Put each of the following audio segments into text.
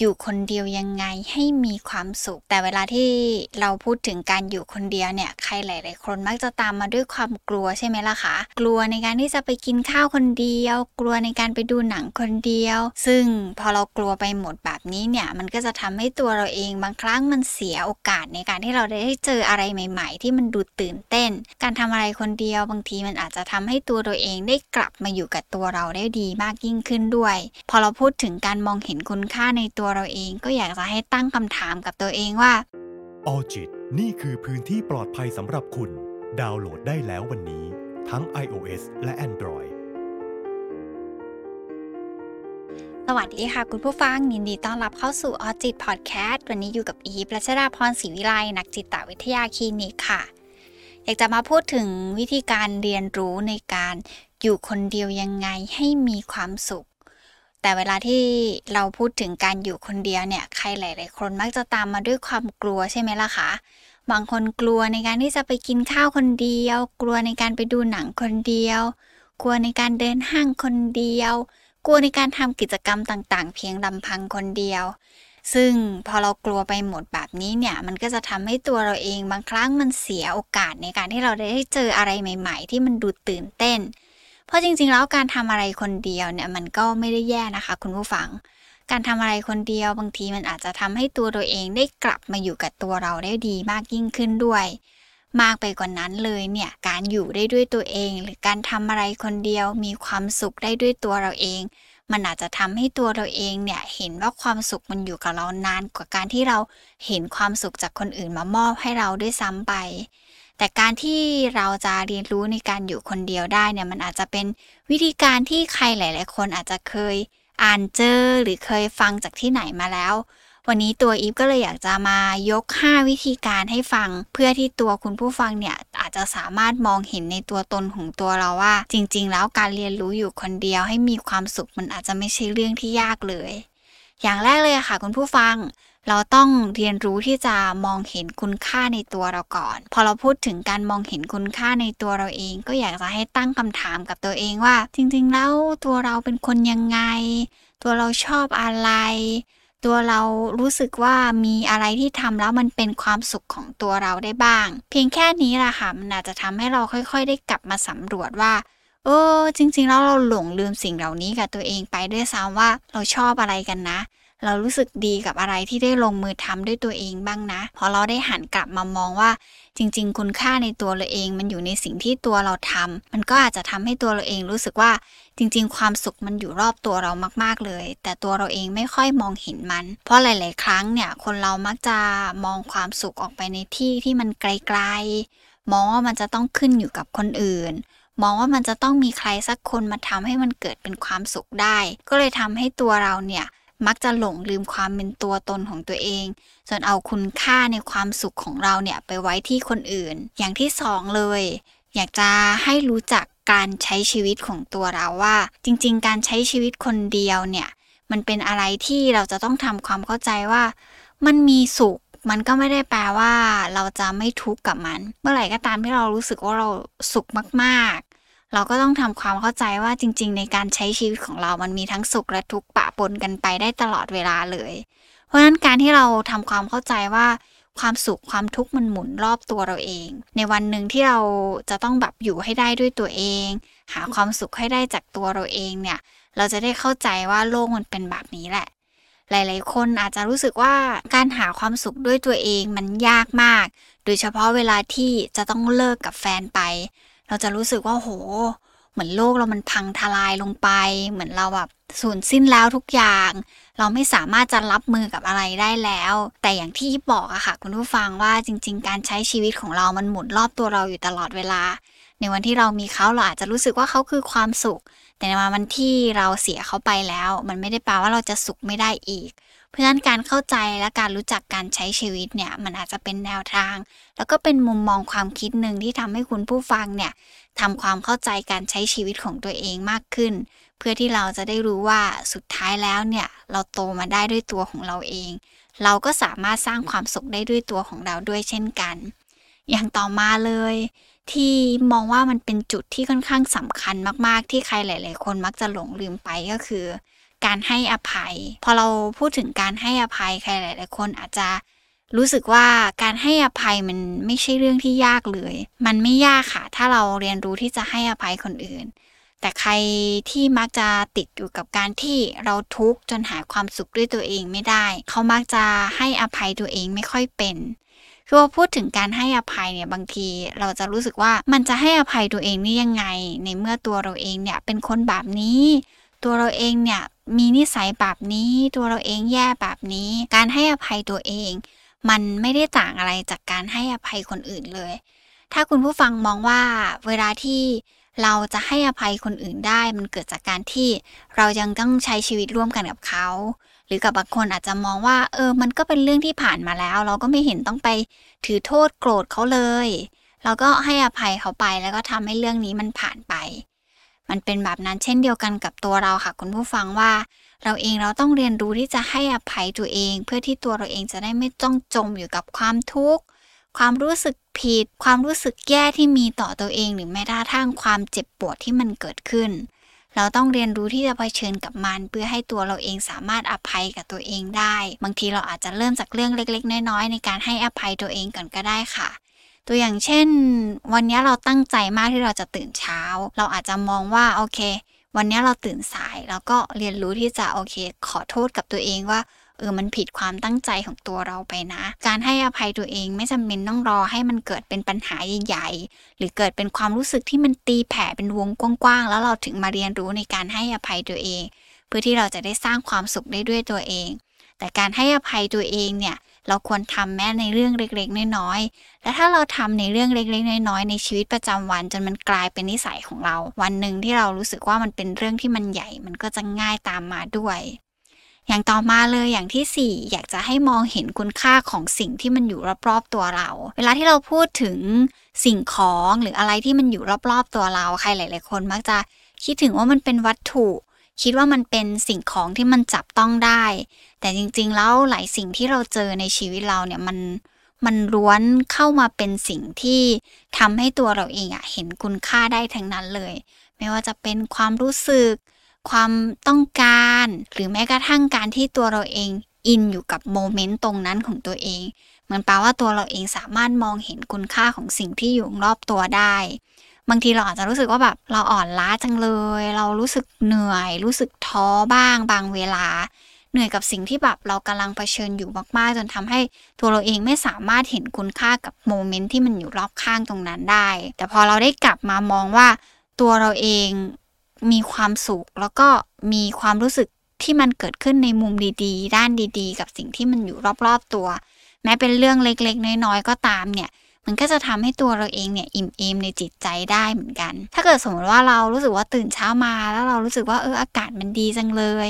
อยู่คนเดียวยังไงให้มีความสุข แต่เวลาที่เราพูดถึงการอยู่คนเดียวเนี่ยใครหลาย ๆ คนมักจะตามมาด้วยความกลัวใช่ไหมล่ะคะกลัวในการที่จะไปกินข้าวคนเดียว กลัวในการไปดูหนังคนเดียว ซึ่งพอเรากลัวไปหมดแบบนี้เนี่ยมันก็จะทำให้ตัวเราเองบางครั้งมันเสียโอกาสในการที่เราได้เจออะไรใหม่ ๆ ที่มันดูตื่นเต้น การทำอะไรคนเดียวบางทีมันอาจจะทำให้ตัวเราเองได้กลับมาอยู่กับตัวเราได้ดีมากยิ่งขึ้นด้วย พอเราพูดถึงการมองเห็นคุณค่าในตัวเราเองก็อยากจะให้ตั้งคำถามกับตัวเองว่าออจิตนี่คือพื้นที่ปลอดภัยสำหรับคุณ ดาวน์โหลดได้แล้ววันนี้ ทั้ง iOS และ Android สวัสดีค่ะ คุณผู้ฟัง ยินดีต้อนรับเข้าสู่ออจิตพอดแคสต์วันนี้อยู่กับอีฟรัชดาพรศรีวิไลนักจิตวิทยาคลินิกค่ะ อยากจะมาพูดถึงวิธีการเรียนรู้ในการอยู่คนเดียวยังไงให้มีความสุข แต่เวลาที่เราพูดถึงการอยู่คนเดียวเนี่ย ใครหลาย ๆ คนมักจะตามมาด้วยความกลัวใช่ไหมล่ะคะบางคนกลัวในการที่จะไปกินข้าวคนเดียว กลัวในการไปดูหนังคนเดียว กลัวในการเดินห้างคนเดียว กลัวในการทำกิจกรรมต่าง ๆ เพียงลำพังคนเดียว ซึ่งพอเรากลัวไปหมดแบบนี้เนี่ย มันก็จะทำให้ตัวเราเองบางครั้งมันเสียโอกาสในการที่เราได้เจออะไรใหม่ ๆ ที่มันดูตื่นเต้น เพราะจริงๆ แล้วการทำอะไรคนเดียวเนี่ยมันก็ไม่ได้แย่นะคะ คุณผู้ฟัง การทำอะไรคนเดียวบางทีมันอาจจะทำให้ตัวเราเองได้กลับมาอยู่กับตัวเราได้ดีมากยิ่งขึ้นด้วย มากไปกว่านั้นเลยเนี่ยการอยู่ได้ด้วยตัวเอง หรือการทำอะไรคนเดียวมีความสุขได้ด้วยตัวเราเอง มันอาจจะทำให้ตัวเราเองเนี่ยเห็นว่าความสุขมันอยู่กับเรานานกว่าการที่เราเห็นความสุขจากคนอื่นมามอบให้เราด้วยซ้ำไป แต่การที่เราจะเรียนรู้ในการอยู่คนเดียวได้เนี่ยมันอาจจะเป็นวิธีการที่ใครหลาย ๆ คนอาจจะเคยอ่านเจอหรือเคยฟังจากที่ไหนมาแล้ว วันนี้ตัวอีฟก็เลยอยากจะมายก 5 วิธีการให้ฟัง เพื่อที่ตัวคุณผู้ฟังเนี่ยอาจจะสามารถมองเห็นในตัวตนของตัวเราว่า จริง ๆ แล้วการเรียนรู้อยู่คนเดียวให้มีความสุขมันอาจจะไม่ใช่เรื่องที่ยากเลย อย่างแรกเลยค่ะคุณผู้ฟัง เราต้องเรียนรู้ที่จะมองเห็นคุณค่าในตัวเราก่อน พอเราพูดถึงการมองเห็นคุณค่าในตัวเราเอง ก็อยากจะให้ตั้งคำถามกับตัวเองว่า จริงๆแล้วตัวเราเป็นคนยังไง ตัวเราชอบอะไร ตัวเรารู้สึกว่ามีอะไรที่ทำแล้วมันเป็นความสุขของตัวเราได้บ้าง เพียงแค่นี้แหละค่ะมันอาจจะทำให้เราค่อย ๆ ได้กลับมาสำรวจว่าเออจริงๆแล้วเราหลงลืมสิ่งเหล่านี้กับตัวเองไปด้วยซ้ำว่าเราชอบอะไรกันนะ เรารู้สึกดีกับอะไรที่ได้ลงมือทำด้วยตัวเองบ้างนะ พอเราได้หันกลับมามองว่า จริง ๆ คุณค่าในตัวเราเอง มันอยู่ในสิ่งที่ตัวเราทำมันก็อาจจะทำให้ตัวเราเองรู้สึกว่าจริง ๆ ความสุขมันอยู่รอบตัวเรามาก ๆ เลย แต่ตัวเราเองไม่ค่อยมองเห็นมัน เพราะหลาย ๆ ครั้งเนี่ย คนเรามักจะมองความสุขออกไปในที่ที่มันไกล ๆ มองว่ามันจะต้องขึ้นอยู่กับคนอื่นมองว่ามันจะต้องมีใครสักคนมาทำให้มันเกิดเป็นความสุขได้ ก็เลยทำให้ตัวเราเนี่ย มักจะหลงลืมความเป็นตัวตนของตัวเอง จนเอาคุณค่าในความสุขของเราเนี่ยไปไว้ที่คนอื่น อย่างที่สองเลย อยากจะให้รู้จักการใช้ชีวิตของตัวเราว่า จริง ๆ การใช้ชีวิตคนเดียวเนี่ยมันเป็นอะไรที่เราจะต้องทำความเข้าใจว่า มันมีสุข มันก็ไม่ได้แปลว่า เราจะไม่ทุกข์กับมัน เมื่อไหร่ก็ตามที่เรารู้สึกว่าเราสุขมาก เราก็ต้องทำความเข้าใจว่าจริง ๆ ในการใช้ชีวิตของเรามันมีทั้งสุขและทุกข์ปะปนกันไปได้ตลอดเวลาเลย เพราะฉะนั้นการที่เราทำความเข้าใจว่าความสุขความทุกข์มันหมุนรอบตัวเราเอง ในวันหนึ่งที่เราจะต้องแบบอยู่ให้ได้ด้วยตัวเอง หาความสุขให้ได้จากตัวเราเองเนี่ย เราจะได้เข้าใจว่าโลกมันเป็นแบบนี้แหละ หลาย ๆ คนอาจจะรู้สึกว่าการหาความสุขด้วยตัวเองมันยากมาก โดยเฉพาะเวลาที่จะต้องเลิกกับแฟนไป เราจะรู้สึกว่าโห เหมือนโลกเรามันพังทลายลงไป เหมือนเราแบบสูญสิ้นแล้วทุกอย่าง เราไม่สามารถจะรับมือกับอะไรได้แล้ว แต่อย่างที่บอกอะค่ะ คุณผู้ฟังว่าจริง ๆ การใช้ชีวิตของเรามันหมุนรอบตัวเราอยู่ตลอดเวลา ในวันที่เรามีเขาเราอาจจะรู้สึกว่าเขาคือความสุข แต่ในวันที่เราเสียเขาไปแล้ว มันไม่ได้แปลว่าเราจะสุขไม่ได้อีก เพราะฉะนั้นการเข้าใจและการรู้จักการใช้ชีวิตเนี่ยมันอาจจะเป็นแนวทาง แล้วก็เป็นมุมมองความคิดหนึ่งที่ทำให้คุณผู้ฟังเนี่ยทำความเข้าใจการใช้ชีวิตของตัวเองมากขึ้น เพื่อที่เราจะได้รู้ว่าสุดท้ายแล้วเนี่ยเราโตมาได้ด้วยตัวของเราเอง เราก็สามารถสร้างความสุขได้ด้วยตัวของเราด้วยเช่นกัน อย่างต่อมาเลย ที่มองว่ามันเป็นจุดที่ค่อนข้างสำคัญมาก ๆ ที่ใครหลาย ๆ คนมักจะหลงลืมไปก็คือ การให้อภัย พอเราพูดถึงการให้อภัยใครหลาย ๆ คนอาจจะรู้สึกว่าการให้อภัยมันไม่ใช่เรื่องที่ยากเลย มันไม่ยากค่ะ ถ้าเราเรียนรู้ที่จะให้อภัยคนอื่น แต่ใครที่มักจะติดอยู่กับการที่เราทุกข์จนหาความสุขด้วยตัวเองไม่ได้ เขามักจะให้อภัยตัวเองไม่ค่อยเป็นคือพอพูดถึงการให้อภัยเนี่ยบางทีเราจะรู้สึกว่ามันจะให้อภัยตัวเองนี่ยังไง ในเมื่อตัวเราเองเนี่ยเป็นคนแบบนี้ ตัวเราเองเนี่ย มีนิสัยแบบนี้ตัวเราเองแย่แบบนี้ การให้อภัยตัวเอง มันไม่ได้ต่างอะไรจากการให้อภัยคนอื่นเลย ถ้าคุณผู้ฟังมองว่าเวลาที่เราจะให้อภัยคนอื่นได้ มันเกิดจากการที่เรายังต้องใช้ชีวิตร่วมกันกับเขา หรือกับบางคนอาจจะมองว่าเออมันก็เป็นเรื่องที่ผ่านมาแล้ว เราก็ไม่เห็นต้องไปถือโทษโกรธเขาเลย เราก็ให้อภัยเขาไปแล้วก็ทำให้เรื่องนี้มันผ่านไป มันเป็นแบบนั้นเช่นเดียวกันกับตัวเราค่ะ คุณผู้ฟังว่า เราเองเราต้องเรียนรู้ที่จะให้อภัยตัวเอง เพื่อที่ตัวเราเองจะได้ไม่ต้องจมอยู่กับความทุกข์ความรู้สึกผิด ความรู้สึกแย่ที่มีต่อตัวเอง หรือแม้กระทั่งความเจ็บปวดที่มันเกิดขึ้น เราต้องเรียนรู้ที่จะเผชิญกับมัน เพื่อให้ตัวเราเองสามารถอภัยกับตัวเองได้ บางทีเราอาจจะเริ่มจากเรื่องเล็ก ๆ น้อยๆในการให้อภัยตัวเองก่อนก็ได้ค่ะ ตัวอย่างเช่น วันนี้เราตั้งใจมากที่เราจะตื่นเช้า เราอาจจะมองว่าโอเค วันนี้เราตื่นสาย แล้วก็เรียนรู้ที่จะโอเค ขอโทษกับตัวเองว่าเออมันผิดความตั้งใจของตัวเราไปนะ การให้อภัยตัวเองไม่จำเป็นต้องรอให้มันเกิดเป็นปัญหาใหญ่ๆ หรือเกิดเป็นความรู้สึกที่มันตีแผ่เป็นวงกว้างๆ แล้วเราถึงมาเรียนรู้ในการให้อภัยตัวเอง เพื่อที่เราจะได้สร้างความสุขได้ด้วยตัวเอง แต่การให้อภัยตัวเองเนี่ย เราควรทำแม้ในเรื่องเล็กๆ น้อยๆ และถ้าเราทำในเรื่องเล็กๆ น้อยๆ ในชีวิตประจำวันจนมันกลายเป็นนิสัยของเรา วันหนึ่งที่เรารู้สึกว่ามันเป็นเรื่องที่มันใหญ่ มันก็จะง่ายตามมาด้วย อย่างต่อมาเลยอย่างที่ 4 อยากจะให้มองเห็นคุณค่าของสิ่งที่มันอยู่รอบๆตัวเรา เวลาที่เราพูดถึงสิ่งของหรืออะไรที่มันอยู่รอบๆตัวเรา ใครหลาย ๆ คนมักจะคิดถึงว่ามันเป็นวัตถุ คิดว่ามันเป็นสิ่งของที่มันจับต้องได้ แต่จริง ๆ แล้วหลายสิ่งที่เราเจอในชีวิตเราเนี่ยมันมันล้วนเข้ามาเป็นสิ่งที่ทำให้ตัวเราเองอะเห็นคุณค่าได้ทั้งนั้นเลย ไม่ว่าจะเป็นความรู้สึก ความต้องการ หรือแม้กระทั่งการที่ตัวเราเองอินอยู่กับโมเมนต์ตรงนั้นของตัวเองเหมือนแปลว่าตัวเราเองสามารถมองเห็นคุณค่าของสิ่งที่อยู่รอบตัวได้ บางทีเราอาจจะรู้สึกว่าแบบเราอ่อนล้าจังเลย เรารู้สึกเหนื่อย รู้สึกท้อบ้าง บางเวลา เหนื่อยกับสิ่งที่แบบเรากำลังเผชิญอยู่มากๆ จนทำให้ตัวเราเองไม่สามารถเห็นคุณค่ากับโมเมนต์ที่มันอยู่รอบข้างตรงนั้นได้ แต่พอเราได้กลับมามองว่าตัวเราเองมีความสุขแล้วก็มีความรู้สึกที่มันเกิดขึ้นในมุมดีๆ ด้านดีๆ กับสิ่งที่มันอยู่รอบๆตัว แม้เป็นเรื่องเล็กๆ น้อยๆ ก็ตามเนี่ย มันก็จะทำให้ตัวเราเองเนี่ยอิ่มเอมในจิตใจได้เหมือนกัน ถ้าเกิดสมมติว่าเรารู้สึกว่าตื่นเช้ามา แล้วเรารู้สึกว่าเอออากาศมันดีจังเลย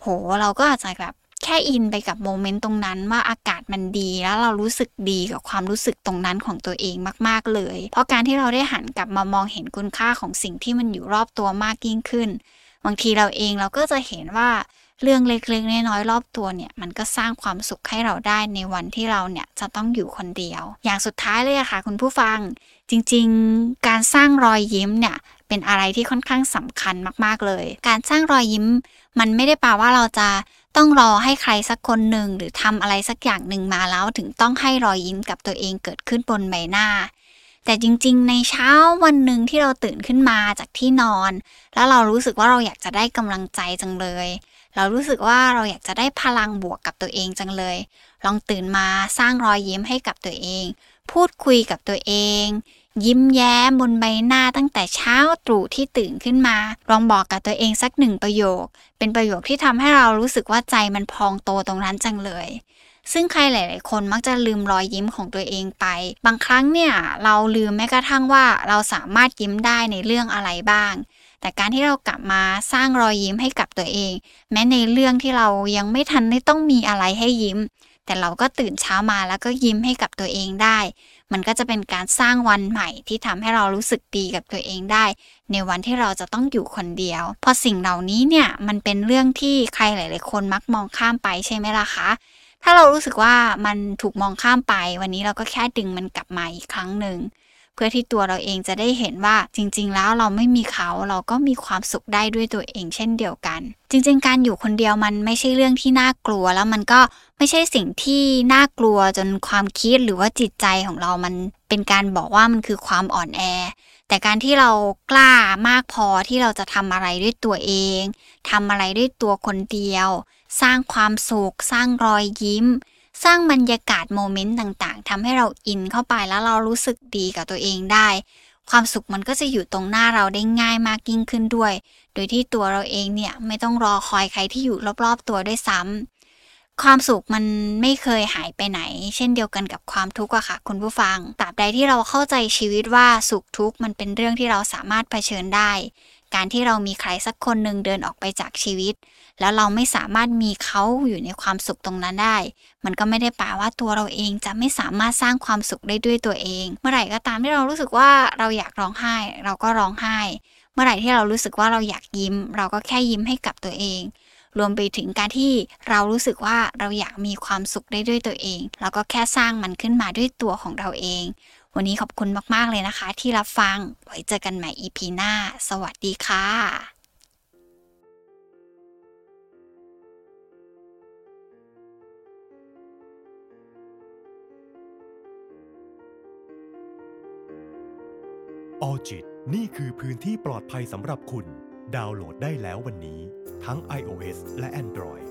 โห เราก็อาจจะแบบแค่อินไปกับโมเมนต์ตรงนั้นว่าอากาศมันดีแล้วเรารู้สึกดีกับความรู้สึกตรงนั้นของตัวเองมาก ๆเลย เพราะการที่เราได้หันกลับมามองเห็นคุณค่าของสิ่งที่มันอยู่รอบตัวมากยิ่งขึ้น บางทีเราเองเราก็จะเห็นว่า เรื่องเล็กๆน้อยๆรอบตัวเนี่ย มันก็สร้างความสุขให้เราได้ในวันที่เราเนี่ยจะต้องอยู่คนเดียว อย่างสุดท้ายเลยค่ะ คุณผู้ฟัง จริงๆ การสร้างรอยยิ้มเนี่ยเป็นอะไรที่ค่อนข้างสำคัญมากๆเลย การสร้างรอยยิ้ม มันไม่ได้แปลว่าเราจะต้องรอให้ใครสักคนหนึ่งหรือทำอะไรสักอย่างหนึ่งมาแล้วถึงต้องให้รอยยิ้มกับตัวเองเกิดขึ้นบนใบหน้า แต่จริงๆ ในเช้าวันหนึ่งที่เราตื่นขึ้นมาจากที่นอน แล้วเรารู้สึกว่าเราอยากจะได้กำลังใจจังเลย เรารู้สึกว่าเราอยากจะได้พลังบวกกับตัวเองจังเลย ลองตื่นมาสร้างรอยยิ้มให้กับตัวเอง พูดคุยกับตัวเอง ยิ้มแย้มบนใบหน้าตั้งแต่เช้าตรู่ที่ตื่นขึ้นมา ลองบอกกับตัวเองสักหนึ่งประโยค เป็นประโยคที่ทำให้เรารู้สึกว่าใจมันพองโตตรงนั้นจังเลย ซึ่งใครหลาย ๆ คนมักจะลืมรอยยิ้มของตัวเองไป บางครั้งเนี่ยเราลืมแม้กระทั่งว่าเราสามารถยิ้มได้ในเรื่องอะไรบ้าง แต่การที่เรากลับมาสร้างรอยยิ้มให้กับตัวเอง แม้ในเรื่องที่เรายังไม่ทันได้ต้องมีอะไรให้ยิ้ม แต่เราก็ตื่นเช้ามาแล้วก็ยิ้มให้กับตัวเองได้ มันก็จะเป็นการสร้างวันใหม่ที่ทำให้เรารู้สึกดีกับตัวเองได้ ในวันที่เราจะต้องอยู่คนเดียว พอสิ่งเหล่านี้เนี่ยมันเป็นเรื่องที่ใครหลาย ๆ คนมักมองข้ามไปใช่ไหมล่ะคะ ถ้าเรารู้สึกว่ามันถูกมองข้ามไป วันนี้เราก็แค่ดึงมันกลับมาอีกครั้งหนึ่ง เพื่อที่ตัวเราเองจะได้เห็นว่าจริง ๆ แล้วเราไม่มีเขาเราก็มีความสุขได้ด้วยตัวเองเช่นเดียวกัน จริง ๆ การอยู่คนเดียวมันไม่ใช่เรื่องที่น่ากลัว แล้วมันก็ไม่ใช่สิ่งที่น่ากลัวจนความคิดหรือว่าจิตใจของเรามันเป็นการบอกว่ามันคือความอ่อนแอ แต่การที่เรากล้ามากพอที่เราจะทำอะไรด้วยตัวเองทำอะไรด้วยตัวคนเดียว สร้างความสุข สร้างรอยยิ้ม สร้างบรรยากาศโมเมนต์ต่างๆทำให้เราอินเข้าไปแล้วเรารู้สึกดีกับตัวเองได้ ความสุขมันก็จะอยู่ตรงหน้าเราได้ง่ายมากยิ่งขึ้นด้วย โดยที่ตัวเราเองเนี่ยไม่ต้องรอคอยใครที่อยู่รอบๆตัวด้วยซ้ำความสุขมันไม่เคยหายไปไหน เช่นเดียวกันกับความทุกข์อะค่ะ คุณผู้ฟังตราบใดที่เราเข้าใจชีวิตว่าสุขทุกข์มันเป็นเรื่องที่เราสามารถเผชิญได้ การที่เรามีใครสักคนหนึ่งเดินออกไปจากชีวิต แล้วเราไม่สามารถมีเขาอยู่ในความสุขตรงนั้นได้ มันก็ไม่ได้แปลว่าตัวเราเองจะไม่สามารถสร้างความสุขได้ด้วยตัวเอง เมื่อไหร่ก็ตามที่เรารู้สึกว่าเราอยากร้องไห้ เราก็ร้องไห้ เมื่อไหร่ที่เรารู้สึกว่าเราอยากยิ้ม เราก็แค่ยิ้มให้กับตัวเองรวมไปถึงการที่เรารู้สึกว่าเราอยากมีความสุขได้ด้วยตัวเองเราก็แค่สร้างมันขึ้นมาด้วยตัวของเราเอง วันนี้ขอบคุณมากๆเลยนะคะ ที่รับฟัง ไว้เจอกันใหม่ EP หน้า สวัสดีค่ะออจิตนี่คือพื้นที่ปลอดภัยสำหรับคุณ ดาวน์โหลดได้แล้ววันนี้ ทั้ง iOS และ Android